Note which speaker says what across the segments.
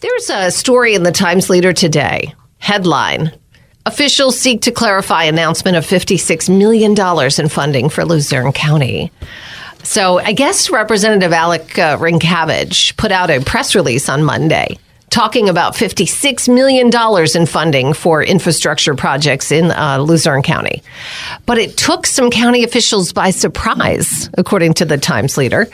Speaker 1: There's a story in the Times Leader today. Headline Officials seek to clarify announcement of $56 million in funding for Luzerne County. So, I guess Representative Alec uh, Ryncavage put out a press release on Monday talking about $56 million in funding for infrastructure projects in uh, Luzerne County. But it took some county officials by surprise, according to the Times leader.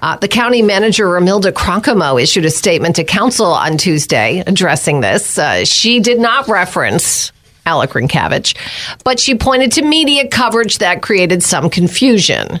Speaker 1: Uh, the county manager, Romilda Crocamo, issued a statement to council on Tuesday addressing this. Uh, she did not reference Alec Ryncavage, but she pointed to media coverage that created some confusion.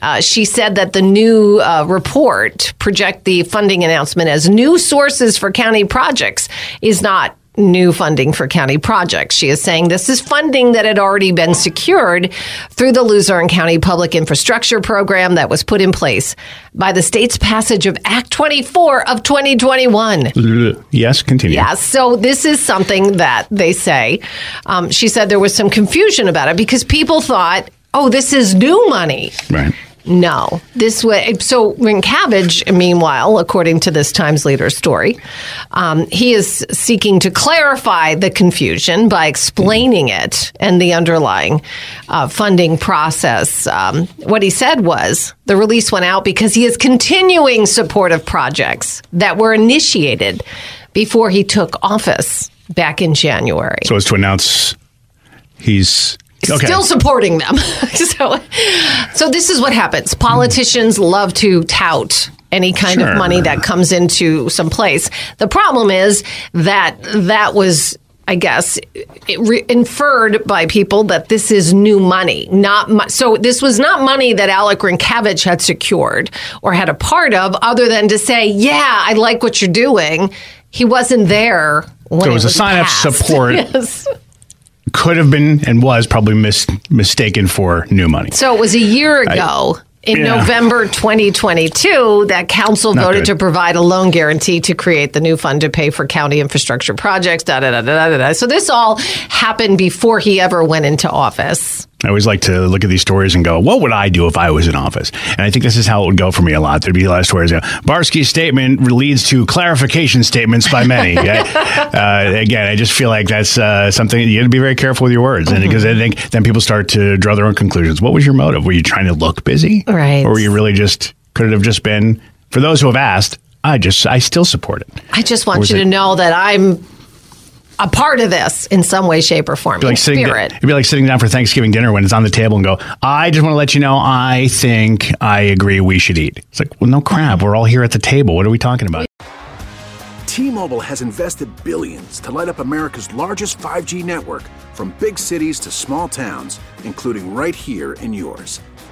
Speaker 1: Uh, she said that the new uh, report project the funding announcement as new sources for county projects is not new funding for county projects. She is saying this is funding that had already been secured through the Luzerne County Public Infrastructure Program that was put in place by the state's passage of Act 24 of 2021.
Speaker 2: Yes, continue.
Speaker 1: Yes, so this is something that they say. Um, she said there was some confusion about it because people thought oh, this is new money.
Speaker 2: Right.
Speaker 1: No, this way. So Ryncavage, meanwhile, according to this Times leader story, um, he is seeking to clarify the confusion by explaining it and the underlying uh, funding process. Um, what he said was the release went out because he is continuing supportive projects that were initiated before he took office back in January.
Speaker 2: So as to announce he's okay.
Speaker 1: still supporting them. so, so this is what happens. Politicians love to tout any kind
Speaker 2: sure.
Speaker 1: of money that comes into some place. The problem is that that was I guess, re- inferred by people that this is new money. Not so. This was not money that Alec Ryncavage had secured or had a part of, other than to say, "Yeah, I like what you're doing." He wasn't there. When
Speaker 2: so it was, it was a sign
Speaker 1: passed.
Speaker 2: of support
Speaker 1: yes
Speaker 2: could have been and was probably mis- mistaken for new money.
Speaker 1: So it was a year ago. I, in
Speaker 2: yeah.
Speaker 1: November 2022, that council
Speaker 2: Not
Speaker 1: voted
Speaker 2: good.
Speaker 1: to provide a loan guarantee to create the new fund to pay for county infrastructure projects. Da, da, da, da, da, da. So this all happened before he ever went into office.
Speaker 2: I always like to look at these stories and go, what would I do if I was in office? And I think this is how it would go for me a lot. There'd be a lot of stories. You know, Barsky's statement leads to clarification statements by many. uh, again, I just feel like that's uh, something you have to be very careful with your words. Mm-hmm. And because I think then people start to draw their own conclusions. What was your motive? Were you trying to look busy?
Speaker 1: Right.
Speaker 2: Or were you really just, could it have just been, for those who have asked, I just, I still support it.
Speaker 1: I just want you
Speaker 2: it,
Speaker 1: to know that I'm a part of this in some way, shape, or form.
Speaker 2: It'd be like sitting,
Speaker 1: Spirit.
Speaker 2: it'd be like sitting down for Thanksgiving dinner when it's on the table and go, I just want to let you know, I think I agree we should eat. It's like, well, no crap. We're all here at the table. What are we talking about?
Speaker 3: T Mobile has invested billions to light up America's largest 5G network from big cities to small towns, including right here in yours.